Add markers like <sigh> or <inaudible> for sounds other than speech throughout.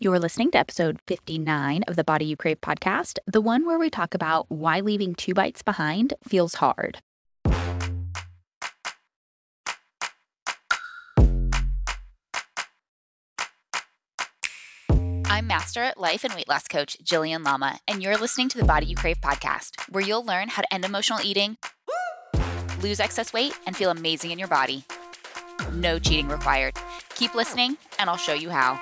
You're listening to episode 59 of the Body You Crave podcast, the one where we talk about why leaving two bites behind feels hard. I'm Master at Life and Weight Loss Coach Jillian Lama, and you're listening to the Body You Crave podcast, where you'll learn how to end emotional eating, lose excess weight, and feel amazing in your body. No cheating required. Keep listening, and I'll show you how.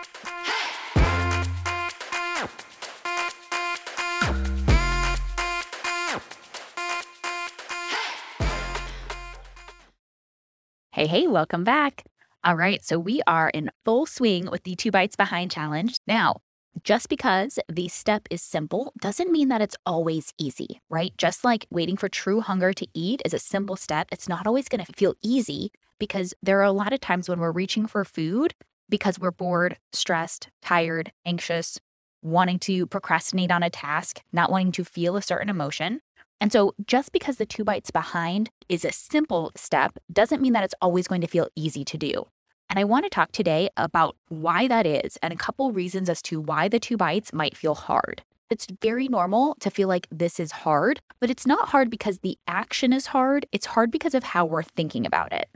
Hey, hey, welcome back. All right, so we are in full swing with the two bites behind challenge. Now, just because the step is simple doesn't mean that it's always easy, right? Just like waiting for true hunger to eat is a simple step, it's not always going to feel easy because there are a lot of times when we're reaching for food because we're bored, stressed, tired, anxious, wanting to procrastinate on a task, not wanting to feel a certain emotion. And so, just because the two bites behind is a simple step doesn't mean that it's always going to feel easy to do. And I want to talk today about why that is and a couple reasons as to why the two bites might feel hard. It's very normal to feel like this is hard, but it's not hard because the action is hard. It's hard because of how we're thinking about it.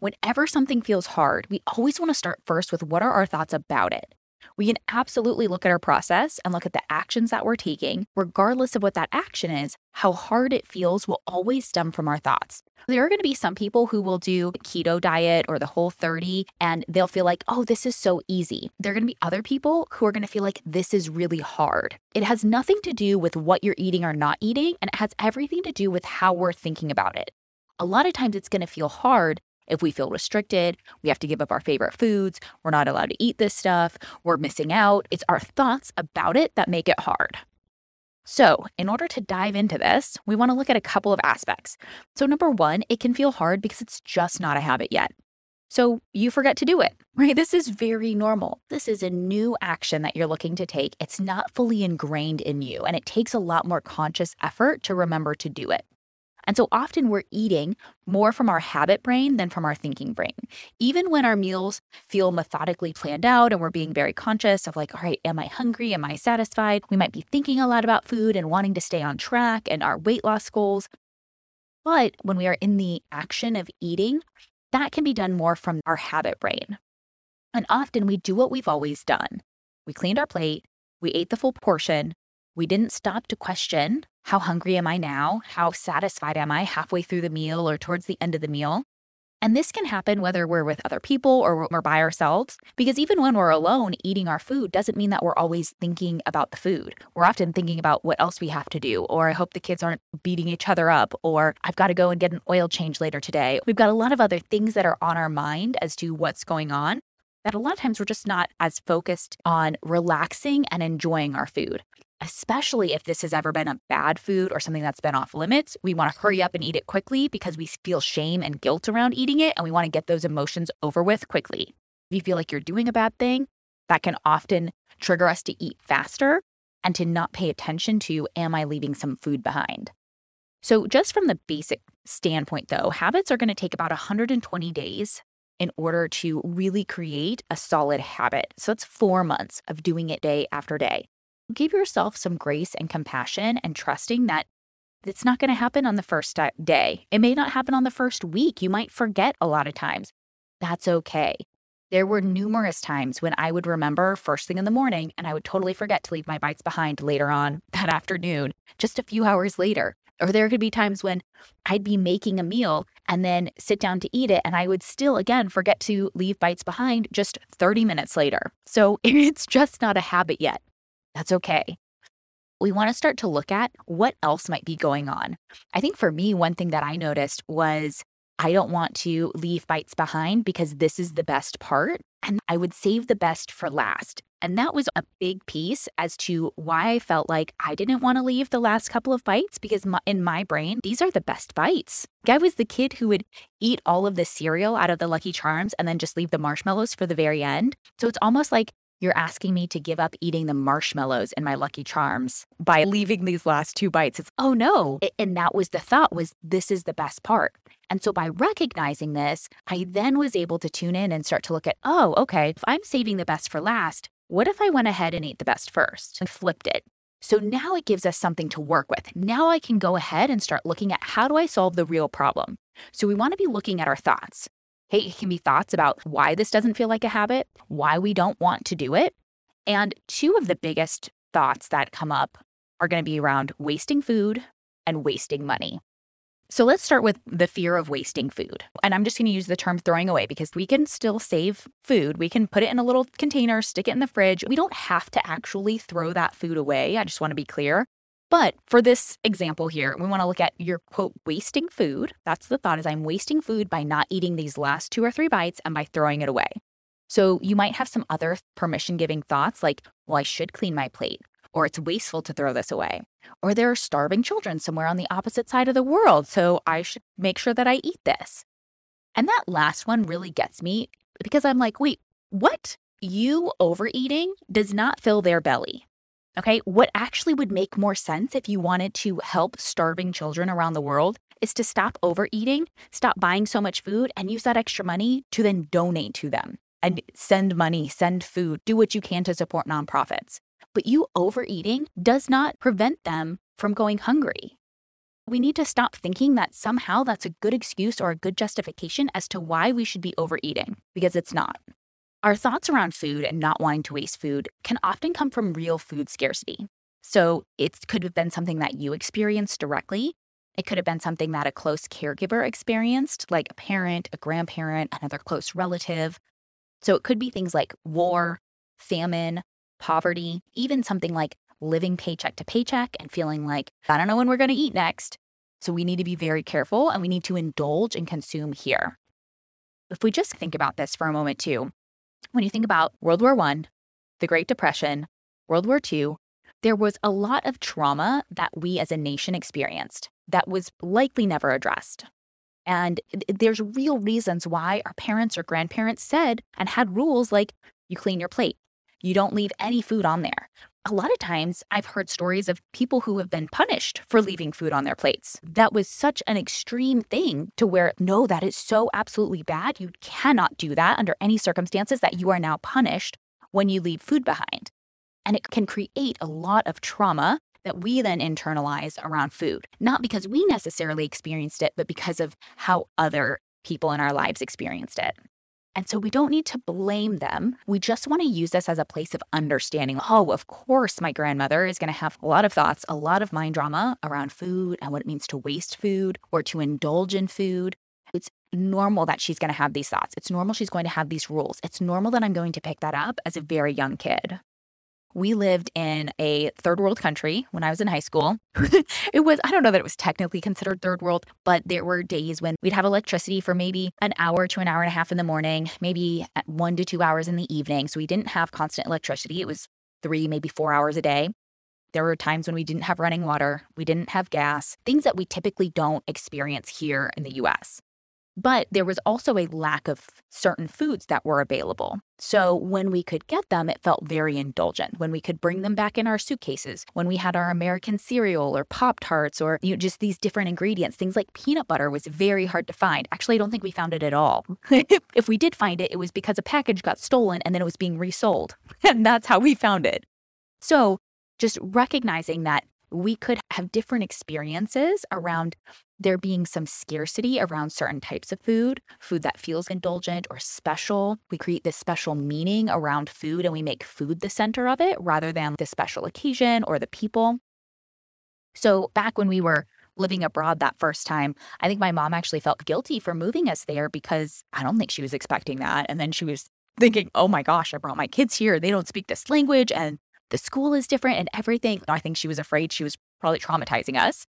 Whenever something feels hard, we always want to start first with what are our thoughts about it. We can absolutely look at our process and look at the actions that we're taking, regardless of what that action is. How hard it feels will always stem from our thoughts. There are going to be some people who will do keto diet or the whole 30 and they'll feel like, oh, this is so easy. There are going to be other people who are going to feel like this is really hard. It has nothing to do with what you're eating or not eating, and it has everything to do with how we're thinking about it. A lot of times it's going to feel hard if we feel restricted, we have to give up our favorite foods, we're not allowed to eat this stuff, we're missing out. It's our thoughts about it that make it hard. So, in order to dive into this, we want to look at a couple of aspects. So, number one, it can feel hard because it's just not a habit yet. So, you forget to do it, <laughs> right? This is very normal. This is a new action that you're looking to take. It's not fully ingrained in you, and it takes a lot more conscious effort to remember to do it. And so often we're eating more from our habit brain than from our thinking brain. Even when our meals feel methodically planned out and we're being very conscious of, like, all right, am I hungry? Am I satisfied? We might be thinking a lot about food and wanting to stay on track and our weight loss goals. But when we are in the action of eating, that can be done more from our habit brain. And often we do what we've always done we cleaned our plate, we ate the full portion, we didn't stop to question how hungry am I now? How satisfied am I halfway through the meal or towards the end of the meal? And this can happen whether we're with other people or we're by ourselves, because even when we're alone eating our food doesn't mean that we're always thinking about the food. We're often thinking about what else we have to do, or I hope the kids aren't beating each other up, or I've got to go and get an oil change later today. We've got a lot of other things that are on our mind as to what's going on that a lot of times we're just not as focused on relaxing and enjoying our food especially if this has ever been a bad food or something that's been off limits. We want to hurry up and eat it quickly because we feel shame and guilt around eating it and we want to get those emotions over with quickly. If you feel like you're doing a bad thing, that can often trigger us to eat faster and to not pay attention to, am I leaving some food behind? So, just from the basic standpoint, though, habits are going to take about 120 days in order to really create a solid habit. So, it's four months of doing it day after day give yourself some grace and compassion and trusting that it's not going to happen on the first day. It may not happen on the first week. You might forget a lot of times. That's okay. There were numerous times when I would remember first thing in the morning and I would totally forget to leave my bites behind later on <laughs> that afternoon, just a few hours later. Or there could be times when I'd be making a meal and then sit down to eat it, and I would still, again, forget to leave bites behind just 30 minutes later. So <laughs> it's just not a habit yet. That's okay. We want to start to look at what else might be going on. I think for me, one thing that I noticed was I don't want to leave bites behind because this is the best part. And I would save the best for last. And that was a big piece as to why I felt like I didn't want to leave the last couple of bites because my, in my brain, these are the best bites. I was the kid who would eat all of the cereal out of the Lucky Charms and then just leave the marshmallows for the very end. So it's almost like you're asking me to give up eating the marshmallows in my Lucky Charms by leaving these last two bites. It's, oh no. And that was the thought was this is the best part. And so by recognizing this, I then was able to tune in and start to look at, oh, okay, if I'm saving the best for last, what if I went ahead and ate the best first and flipped it? So now it gives us something to work with. Now I can go ahead and start looking at how do I solve the real problem? So we want to be looking at our thoughts. It can be thoughts about why this doesn't feel like a habit, why we don't want to do it. And two of the biggest thoughts that come up are going to be around wasting food and wasting money. So let's start with the fear of wasting food. And I'm just going to use the term throwing away because we can still save food. We can put it in a little container, stick it in the fridge. We don't have to actually throw that food away. I just want to be clear. But for this example here, we want to look at your quote, wasting food. That's the thought is I'm wasting food by not eating these last two or three bites and by throwing it away. So you might have some other permission giving thoughts like, well, I should clean my plate or it's wasteful to throw this away, or there are starving children somewhere on the opposite side of the world, so I should make sure that I eat this. And that last one really gets me because I'm like, wait, what? You overeating does not fill their belly. Okay, what actually would make more sense if you wanted to help starving children around the world is to stop overeating, stop buying so much food, and use that extra money to then donate to them and send money, send food, do what you can to support nonprofits. But you overeating does not prevent them from going hungry. We need to stop thinking that somehow that's a good excuse or a good justification as to why we should be overeating, because it's not. Our thoughts around food and not wanting to waste food can often come from real food scarcity. So it could have been something that you experienced directly. It could have been something that a close caregiver experienced, like a parent, a grandparent, another close relative. So it could be things like war, famine, poverty, even something like living paycheck to paycheck and feeling like, I don't know when we're going to eat next. So we need to be very careful and we need to indulge and consume here. If we just think about this for a moment too, when you think about World War I, the Great Depression, World War II, there was a lot of trauma that we as a nation experienced that was likely never addressed. And there's real reasons why our parents or grandparents said and had rules like you clean your plate, you don't leave any food on there. A lot of times I've heard stories of people who have been punished for leaving food on their plates. That was such an extreme thing to where, no, that is so absolutely bad. You cannot do that under any circumstances that you are now punished when you leave food behind. And it can create a lot of trauma that we then internalize around food, not because we necessarily experienced it, but because of how other people in our lives experienced it. And so we don't need to blame them. We just want to use this as a place of understanding. Oh, of course, my grandmother is going to have a lot of thoughts, a lot of mind drama around food and what it means to waste food or to indulge in food. It's normal that she's going to have these thoughts. It's normal she's going to have these rules. It's normal that I'm going to pick that up as a very young kid we lived in a third world country when I was in high school. <laughs> it was, I don't know that it was technically considered third world, but there were days when we'd have electricity for maybe an hour to an hour and a half in the morning, maybe one to two hours in the evening. So we didn't have constant electricity. It was three, maybe four hours a day. There were times when we didn't have running water, we didn't have gas, things that we typically don't experience here in the US. But there was also a lack of certain foods that were available. So when we could get them, it felt very indulgent. When we could bring them back in our suitcases, when we had our American cereal or Pop Tarts or you know, just these different ingredients, things like peanut butter was very hard to find. Actually, I don't think we found it at all. <laughs> if we did find it, it was because a package got stolen and then it was being resold. <laughs> And that's how we found it. So just recognizing that we could have different experiences around there being some scarcity around certain types of food, food that feels indulgent or special. We create this special meaning around food and we make food the center of it rather than the special occasion or the people. So, back when we were living abroad that first time, I think my mom actually felt guilty for moving us there because I don't think she was expecting that. And then she was thinking, oh my gosh, I brought my kids here. They don't speak this language and the school is different and everything. I think she was afraid she was probably traumatizing us.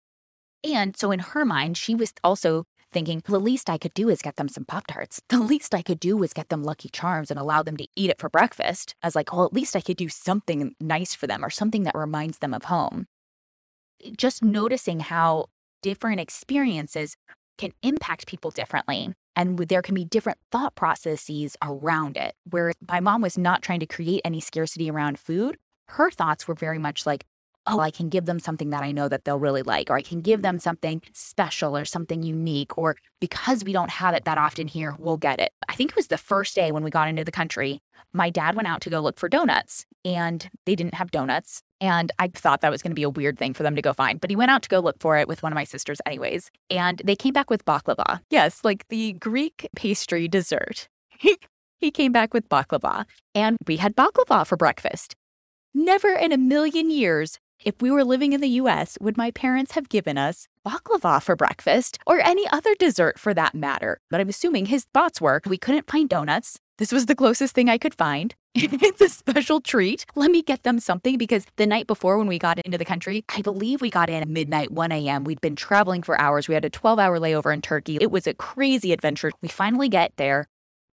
And so in her mind, she was also thinking, the least I could do is get them some Pop Tarts. The least I could do was get them Lucky Charms and allow them to eat it for breakfast. As like, well, at least I could do something nice for them or something that reminds them of home. Just noticing how different experiences can impact people differently. And there can be different thought processes around it. Where my mom was not trying to create any scarcity around food, her thoughts were very much like, oh, I can give them something that I know that they'll really like, or I can give them something special or something unique, or because we don't have it that often here, we'll get it. I think it was the first day when we got into the country, my dad went out to go look for donuts and they didn't have donuts. And I thought that was going to be a weird thing for them to go find. But he went out to go look for it with one of my sisters, anyways. And they came back with baklava. Yes, like the Greek pastry dessert. <laughs> he came back with baklava. And we had baklava for breakfast. Never in a million years, if we were living in the US, would my parents have given us baklava for breakfast or any other dessert for that matter? But I'm assuming his thoughts were we couldn't find donuts. This was the closest thing I could find. <laughs> it's a special treat. Let me get them something because the night before when we got into the country, I believe we got in at midnight, 1 a.m. We'd been traveling for hours. We had a 12 hour layover in Turkey. It was a crazy adventure. We finally get there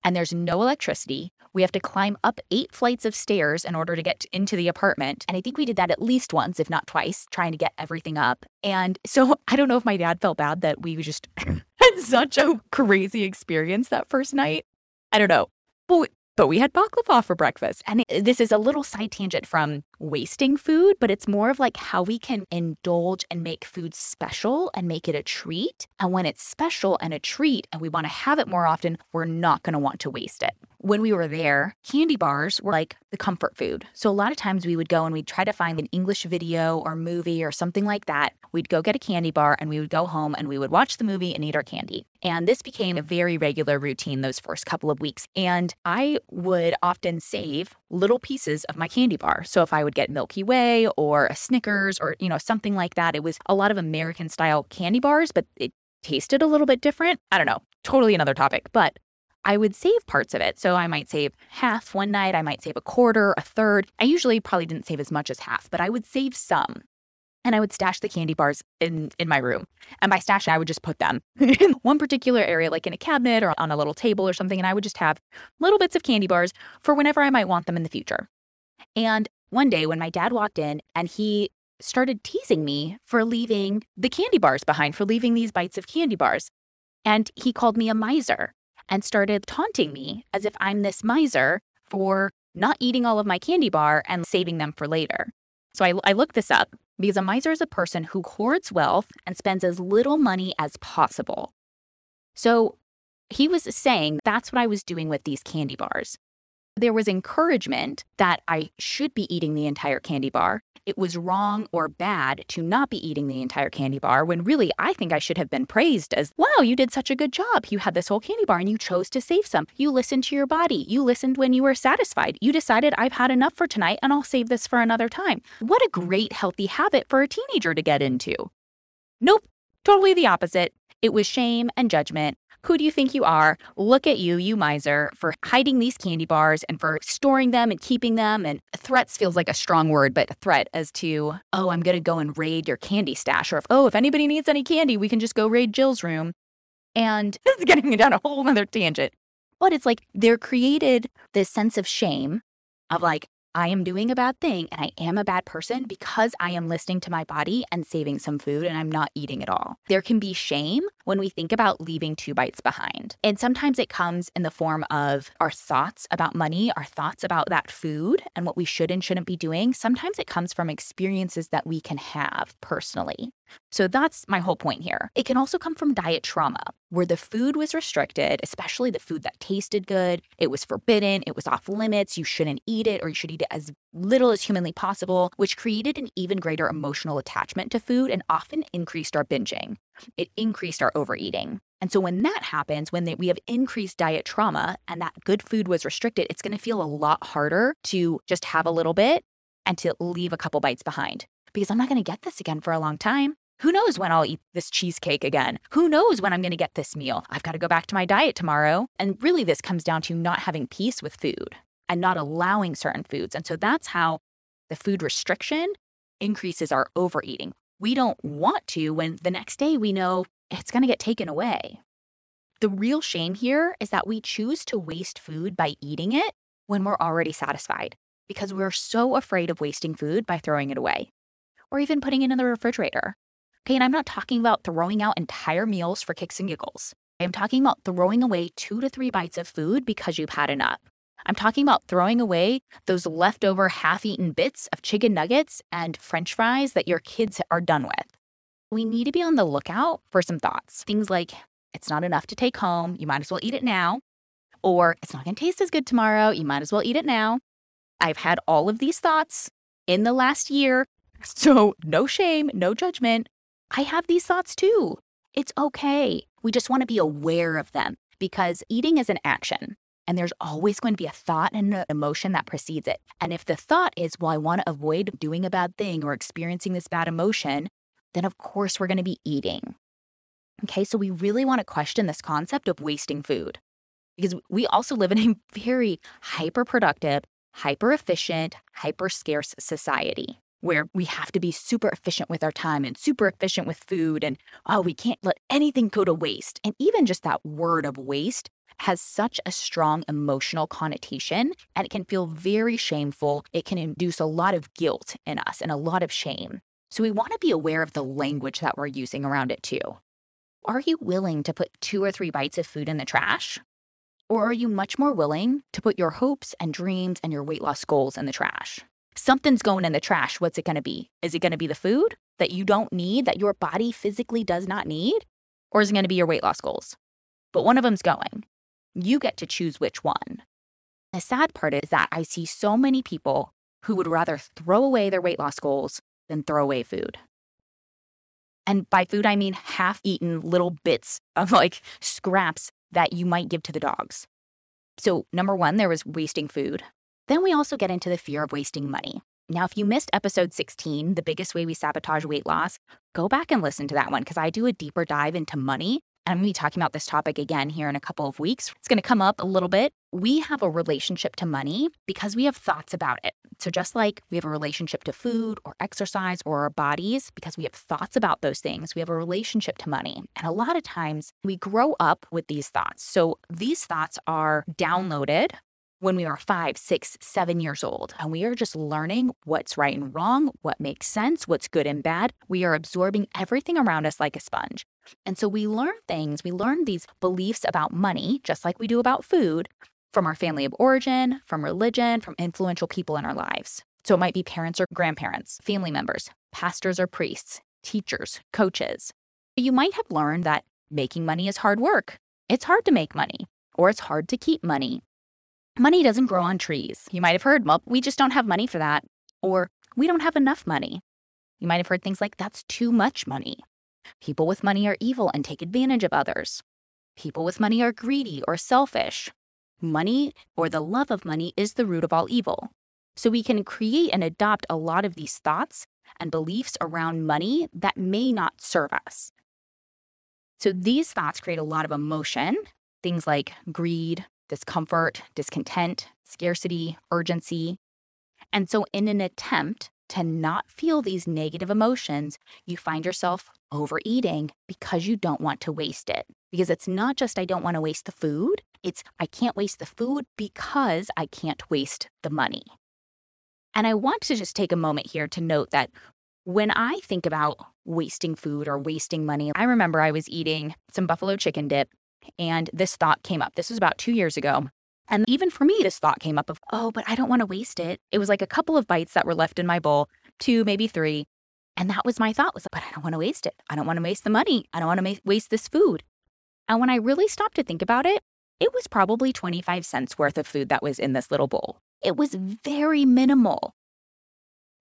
and there's no electricity. We have to climb up eight flights of stairs in order to get into the apartment. And I think we did that at least once, if not twice, trying to get everything up. And <laughs> so I don't know if my dad felt bad that we just <laughs> had such a crazy experience that first night. I don't know. But but we had baklava for breakfast. And this is a little side tangent from wasting food, but it's more of like how we can indulge and make food special and make it a treat. And when it's special and a treat and we want to have it more often, we're not going to want to waste it. When we were there, candy bars were like the comfort food. So a lot of times we would go and we'd try to find an English video or movie or something like that. We'd go get a candy bar and we would go home and we would watch the movie and eat our candy. And this became a very regular routine those first couple of weeks. And I would often save little pieces of my candy bar. So if I would get Milky Way or a Snickers or, you know, something like that, it was a lot of American style candy bars, but it tasted a little bit different. I don't know, totally another topic. But I would save parts of it. So I might save half one night, I might save a quarter, a third. I usually probably didn't save as much as half, but I would save some. And I would stash the candy bars in, in my room. And by stash, I would just put them <laughs> in one particular area, like in a cabinet or on a little table or something. And I would just have little bits of candy bars for whenever I might want them in the future. And one day when my dad walked in and he started teasing me for leaving the candy bars behind, for leaving these bites of candy bars. And he called me a miser and started taunting me as if I'm this miser for not eating all of my candy bar and saving them for later. So I, I looked this up because a miser is a person who hoards wealth and spends as little money as possible. So he was saying that's what I was doing with these candy bars. There was encouragement that I should be eating the entire candy bar, it was wrong or bad to not be eating the entire candy bar when really I think I should have been praised as, wow, you did such a good job. You had this whole candy bar and you chose to save some. You listened to your body. You listened when you were satisfied. You decided, I've had enough for tonight and I'll save this for another time. What a great healthy habit for a teenager to get into. Nope, totally the opposite. It was shame and judgment who do you think you are? Look at you, you miser, for hiding these candy bars and for storing them and keeping them. And threats feels like a strong word, but a threat as to, oh, I'm going to go and raid your candy stash. Or, if, oh, if anybody needs any candy, we can just go raid Jill's room. And <laughs> it's getting me down a whole other tangent. But it's like they're created this sense of shame of like, I am doing a bad thing and I am a bad person because I am listening to my body and saving some food and I'm not eating it all. There can be shame when we think about leaving two bites behind. And sometimes it comes in the form of our thoughts about money, our thoughts about that food and what we should and shouldn't be doing. Sometimes it comes from experiences that we can have personally. So that's my whole point here. It can also come from diet trauma, where the food was restricted, especially the food that tasted good. It was forbidden, it was off limits, you shouldn't eat it, or you should eat it as little as humanly possible, which created an even greater emotional attachment to food and often increased our binging. It increased our overeating. And so when that happens, when they, we have increased diet trauma and that good food was restricted, it's going to feel a lot harder to just have a little bit and to leave a couple bites behind because I'm not going to get this again for a long time. Who knows when I'll eat this cheesecake again? Who knows when I'm going to get this meal? I've got to go back to my diet tomorrow. And really, this comes down to not having peace with food and not allowing certain foods. And so that's how the food restriction increases our overeating. We don't want to when the next day we know it's going to get taken away. The real shame here is that we choose to waste food by eating it when we're already satisfied because we're so afraid of wasting food by throwing it away or even putting it in the refrigerator. Okay, and I'm not talking about throwing out entire meals for kicks and giggles. I'm talking about throwing away two to three bites of food because you've had enough. I'm talking about throwing away those leftover half eaten bits of chicken nuggets and french fries that your kids are done with. We need to be on the lookout for some thoughts. Things like, it's not enough to take home, you might as well eat it now. Or, it's not gonna taste as good tomorrow, you might as well eat it now. I've had all of these thoughts in the last year, <laughs> so no shame, no judgment. I have these thoughts too. It's okay. We just wanna be aware of them because eating is an action. And there's always going to be a thought and an emotion that precedes it. And if the thought is, well, I want to avoid doing a bad thing or experiencing this bad emotion, then of course we're going to be eating. Okay, so we really want to question this concept of wasting food because we also live in a <laughs> very hyper productive, hyper efficient, hyper scarce society where we have to be super efficient with our time and super efficient with food. And oh, we can't let anything go to waste. And even just that word of waste has such a strong emotional connotation and it can feel very shameful. It can induce a lot of guilt in us and a lot of shame. So we want to be aware of the language that we're using around it too. Are you willing to put two or three bites of food in the trash? Or are you much more willing to put your hopes and dreams and your weight loss goals in the trash? Something's going in the trash. What's it going to be? Is it going to be the food that you don't need, that your body physically does not need? Or is it going to be your weight loss goals? But one of them's going. You get to choose which one. The sad part is that I see so many people who would rather throw away their weight loss goals than throw away food. And by food, I mean half eaten little bits of like scraps that you might give to the dogs. So, number one, there was wasting food. Then we also get into the fear of wasting money. Now, if you missed episode 16, the biggest way we sabotage weight loss, go back and listen to that one because I do a deeper dive into money I'm going to be talking about this topic again here in a couple of weeks. It's going to come up a little bit. We have a relationship to money because we have thoughts about it. So, just like we have a relationship to food or exercise or our bodies, because we have thoughts about those things, we have a relationship to money. And a lot of times we grow up with these thoughts. So, these thoughts are downloaded when we are five, six, seven years old, and we are just learning what's right and wrong, what makes sense, what's good and bad. We are absorbing everything around us like a sponge. And so we learn things, we learn these beliefs about money, just like we do about food, from our family of origin, from religion, from influential people in our lives. So it might be parents or grandparents, family members, pastors or priests, teachers, coaches. You might have learned that making money is hard work. It's hard to make money, or it's hard to keep money, Money doesn't grow on trees. You might have heard, well, we just don't have money for that. Or we don't have enough money. You might have heard things like, that's too much money. People with money are evil and take advantage of others. People with money are greedy or selfish. Money or the love of money is the root of all evil. So we can create and adopt a lot of these thoughts and beliefs around money that may not serve us. So these thoughts create a lot of emotion, things like greed, discomfort, discontent, scarcity, urgency. And so, in an attempt to not feel these negative emotions, you find yourself overeating because you don't want to waste it. Because it's not just I don't want to waste the food, it's I can't waste the food because I can't waste the money. And I want to just take a moment here to note that when I think about wasting food or wasting money, I remember I was eating some buffalo chicken dip and this thought came up. This was about two years ago. And even for me, this thought came up of, oh, but I don't want to waste it. It was like a couple of bites that were left in my bowl, two, maybe three. And that was my thought was, but I don't want to waste it. I don't want to waste the money. I don't want to ma- waste this food. And when I really stopped to think about it, it was probably 25 cents worth of food that was in this little bowl. It was very minimal.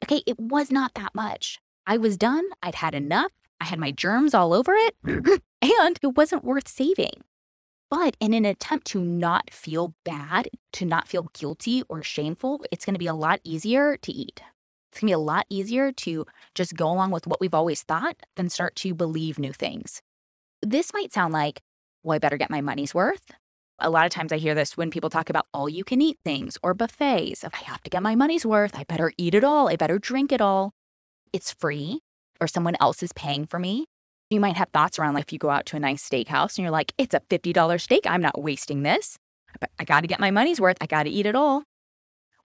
Okay, it was not that much. I was done. I'd had enough. I had my germs all over it, <laughs> <laughs> and it wasn't worth saving. But in an attempt to not feel bad, to not feel guilty or shameful, it's going to be a lot easier to eat. It's going to be a lot easier to just go along with what we've always thought than start to believe new things. This might sound like, well, I better get my money's worth. A lot of times I hear this when people talk about all you can eat things or buffets. If I have to get my money's worth, I better eat it all. I better drink it all. It's free or someone else is paying for me. You might have thoughts around like if you go out to a nice steakhouse and you're like, it's a $50 steak. I'm not wasting this. But I got to get my money's worth. I got to eat it all,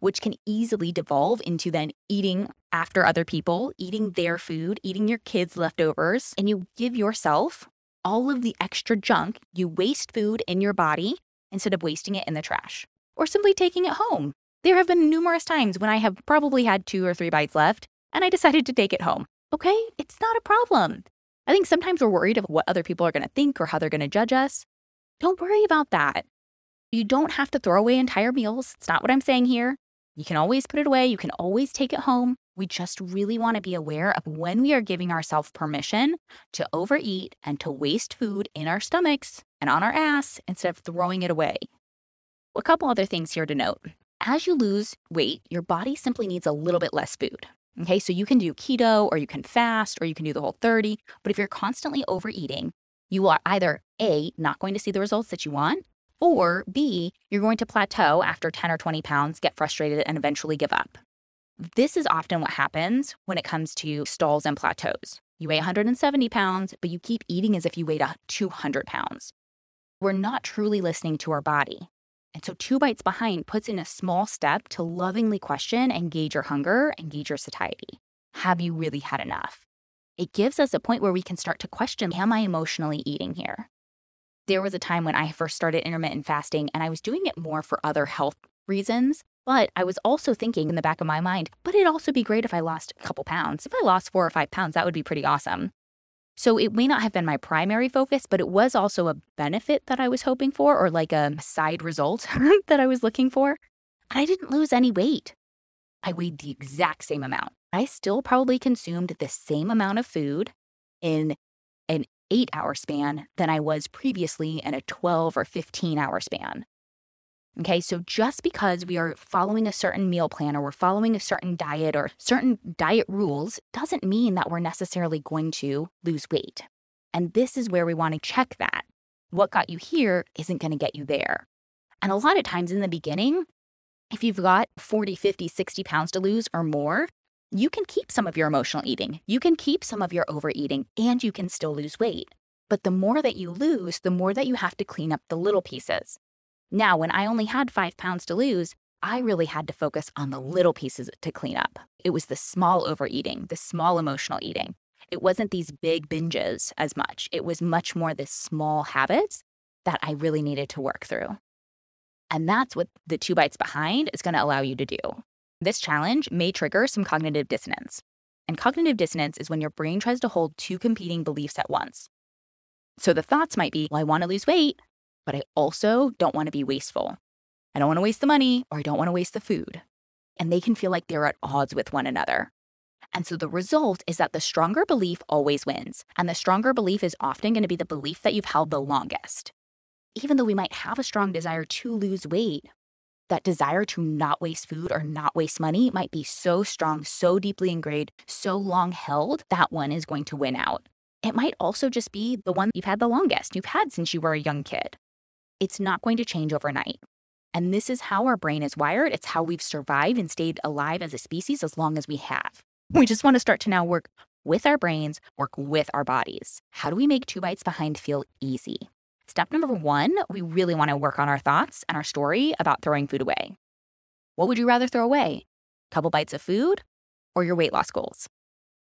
which can easily devolve into then eating after other people, eating mm-hmm. their food, eating your kids' leftovers. And you give yourself all of the extra junk. You waste food in your body instead of wasting it in the trash. or simply taking it home. There have been numerous times when I have probably had two or three bites left and I decided to take it home. Okay, it's not a problem. I think sometimes we're worried of what other people are going to think or how they're going to judge us. Don't worry about that. You don't have to throw away entire meals. It's not what I'm saying here. You can always put it away, you can always take it home. We just really want to be aware of when we are giving ourselves permission to overeat and to waste food in our stomachs and on our ass instead of throwing it away. A couple other things here to note. As you lose weight, your body simply needs a little bit less food. Okay, so you can do keto or you can fast or you can do the whole 30. But if you're constantly overeating, you are either A, not going to see the results that you want, or B, you're going to plateau after 10 or 20 pounds, get frustrated, and eventually give up. This is often what happens when it comes to stalls and plateaus. You weigh 170 pounds, but you keep eating as if you weighed 200 pounds. We're not truly listening to our body. And so, two bites behind puts in a small step to lovingly question and gauge your hunger and gauge your satiety. Have you really had enough? It gives us a point where we can start to question Am I emotionally eating here? There was a time when I first started intermittent fasting and I was doing it more for other health reasons. But I was also thinking in the back of my mind, but it'd also be great if I lost a couple pounds. If I lost four or five pounds, that would be pretty awesome. So it may not have been my primary focus, but it was also a benefit that I was hoping for, or like a side result <laughs> that I was looking for. And I didn't lose any weight. I weighed the exact same amount. I still probably consumed the same amount of food in an eight hour span than I was previously in a 12 or 15 hour span. Okay, so just because we are following a certain meal plan or we're following a certain diet or certain diet rules doesn't mean that we're necessarily going to lose weight. And this is where we want to check that. What got you here isn't going to get you there. And a lot of times in the beginning, if you've got 40, 50, 60 pounds to lose or more, you can keep some of your emotional eating. You can keep some of your overeating and you can still lose weight. But the more that you lose, the more that you have to clean up the little pieces. Now, when I only had five pounds to lose, I really had to focus on the little pieces to clean up. It was the small overeating, the small emotional eating. It wasn't these big binges as much. It was much more the small habits that I really needed to work through. And that's what the two bites behind is going to allow you to do. This challenge may trigger some cognitive dissonance. And cognitive dissonance is when your brain tries to hold two competing beliefs at once. So the thoughts might be, well, I want to lose weight, but I also don't want to be wasteful. I don't want to waste the money or I don't want to waste the food. And they can feel like they're at odds with one another. And so the result is that the stronger belief always wins. And the stronger belief is often going to be the belief that you've held the longest. Even though we might have a strong desire to lose weight, that desire to not waste food or not waste money might be so strong, so deeply ingrained, so long held, that one is going to win out. It might also just be the one you've had the longest, you've had since you were a young kid it's not going to change overnight. And this is how our brain is wired. It's how we've survived and stayed alive as a species as long as we have. We just want to start to now work with our brains, work with our bodies. How do we make two bites behind feel easy? Step number one, we really want to work on our thoughts and our story about throwing food away. What would you rather throw away? A couple bites of food or your weight loss goals?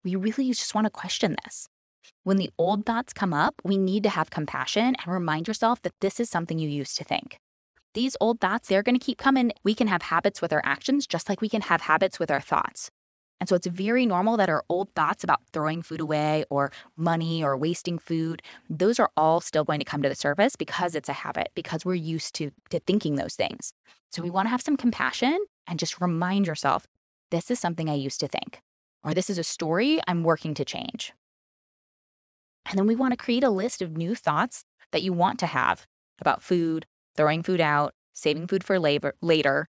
We really just want to question this. When the old thoughts come up, we need to have compassion and remind yourself that this is something you used to think. These old thoughts, they're going to keep coming. We can have habits with our actions just like we can have habits with our thoughts. And so it's very normal that our old thoughts about throwing food away or money or wasting food, those are all still going to come to the surface because it's a habit, because we're used to, to thinking those things. So we want to have some compassion and just remind yourself this is something I used to think, or this is a story I'm working to change. And then we want to create a list of new thoughts that you want to have about food, throwing food out, saving food for labor, later,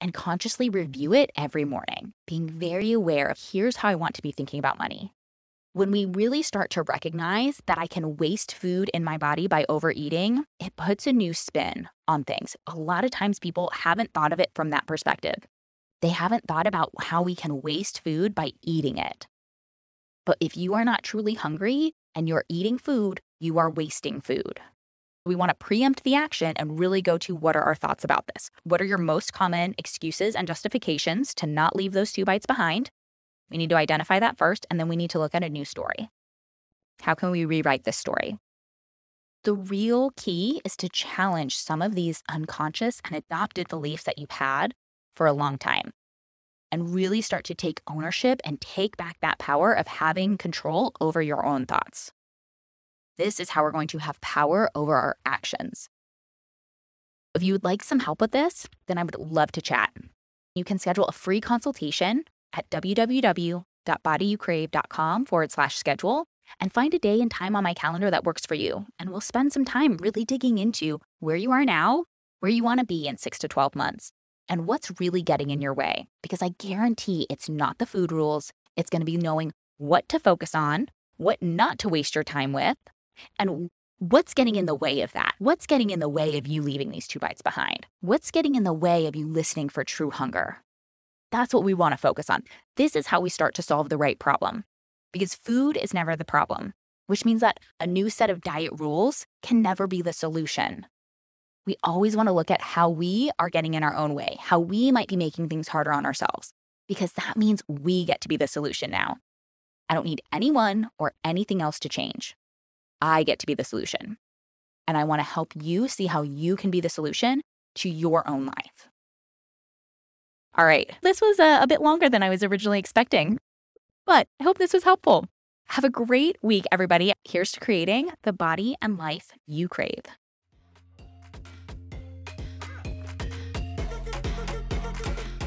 and consciously review it every morning, being very aware of here's how I want to be thinking about money. When we really start to recognize that I can waste food in my body by overeating, it puts a new spin on things. A lot of times people haven't thought of it from that perspective. They haven't thought about how we can waste food by eating it. But if you are not truly hungry, and you're eating food, you are wasting food. We want to preempt the action and really go to what are our thoughts about this? What are your most common excuses and justifications to not leave those two bites behind? We need to identify that first, and then we need to look at a new story. How can we rewrite this story? The real key is to challenge some of these unconscious and adopted beliefs that you've had for a long time and really start to take ownership and take back that power of having control over your own thoughts. This is how we're going to have power over our actions. If you would like some help with this, then I would love to chat. You can schedule a free consultation at www.bodyyoucrave.com forward slash schedule and find a day and time on my calendar that works for you. And we'll spend some time really digging into where you are now, where you want to be in six to 12 months, and what's really getting in your way. Because I guarantee it's not the food rules, it's going to be knowing what to focus on, what not to waste your time with, and what's getting in the way of that? What's getting in the way of you leaving these two bites behind? What's getting in the way of you listening for true hunger? That's what we want to focus on. This is how we start to solve the right problem. Because food is never the problem, which means that a new set of diet rules can never be the solution. We always want to look at how we are getting in our own way, how we might be making things harder on ourselves, because that means we get to be the solution now. I don't need anyone or anything else to change. I get to be the solution. And I want to help you see how you can be the solution to your own life. All right, this was a, a, bit longer than I was originally expecting, but I hope this was helpful. Have a great week, everybody. Here's to creating the body and life you crave.